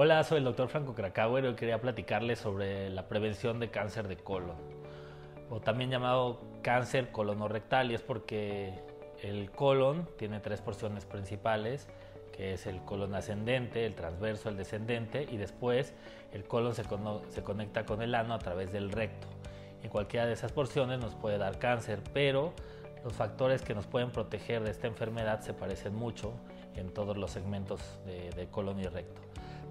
Hola, soy el doctor Franco Krakauer y hoy quería platicarles sobre la prevención de cáncer de colon, o también llamado cáncer colonorrectal, y es porque el colon tiene tres porciones principales, que es el colon ascendente, el transverso, el descendente, y después el colon se, se conecta con el ano a través del recto. En cualquiera de esas porciones nos puede dar cáncer, pero los factores que nos pueden proteger de esta enfermedad se parecen mucho en todos los segmentos de colon y recto.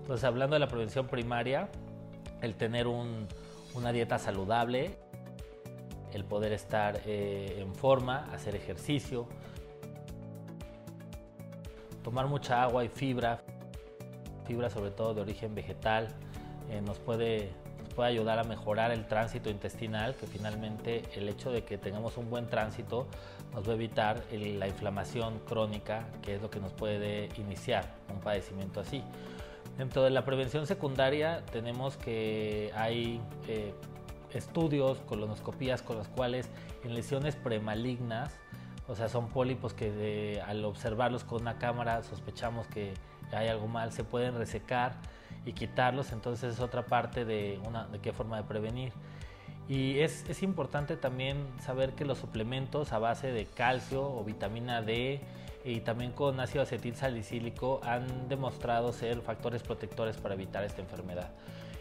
Entonces, hablando de la prevención primaria, el tener una dieta saludable, el poder estar eh, en forma, hacer ejercicio, tomar mucha agua y fibra, fibra sobre todo de origen vegetal, eh, nos, puede, puede ayudar a mejorar el tránsito intestinal, que finalmente el hecho de que tengamos un buen tránsito nos va a evitar la inflamación crónica, que es lo que nos puede iniciar un padecimiento así. Dentro de la prevención secundaria tenemos que hay eh, estudios, colonoscopías con los cuales en lesiones premalignas, o sea, son pólipos que al observarlos con una cámara sospechamos que hay algo mal, se pueden resecar y quitarlos, entonces es otra parte de, una, de qué forma de prevenir. Y es, es importante también saber que los suplementos a base de calcio o vitamina D y también con ácido acetil salicílico han demostrado ser factores protectores para evitar esta enfermedad.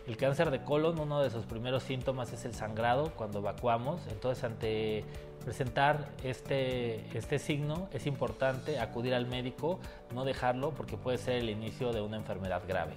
El cáncer de colon, uno de sus primeros síntomas es el sangrado cuando evacuamos, entonces ante presentar este, este signo es importante acudir al médico, no dejarlo porque puede ser el inicio de una enfermedad grave.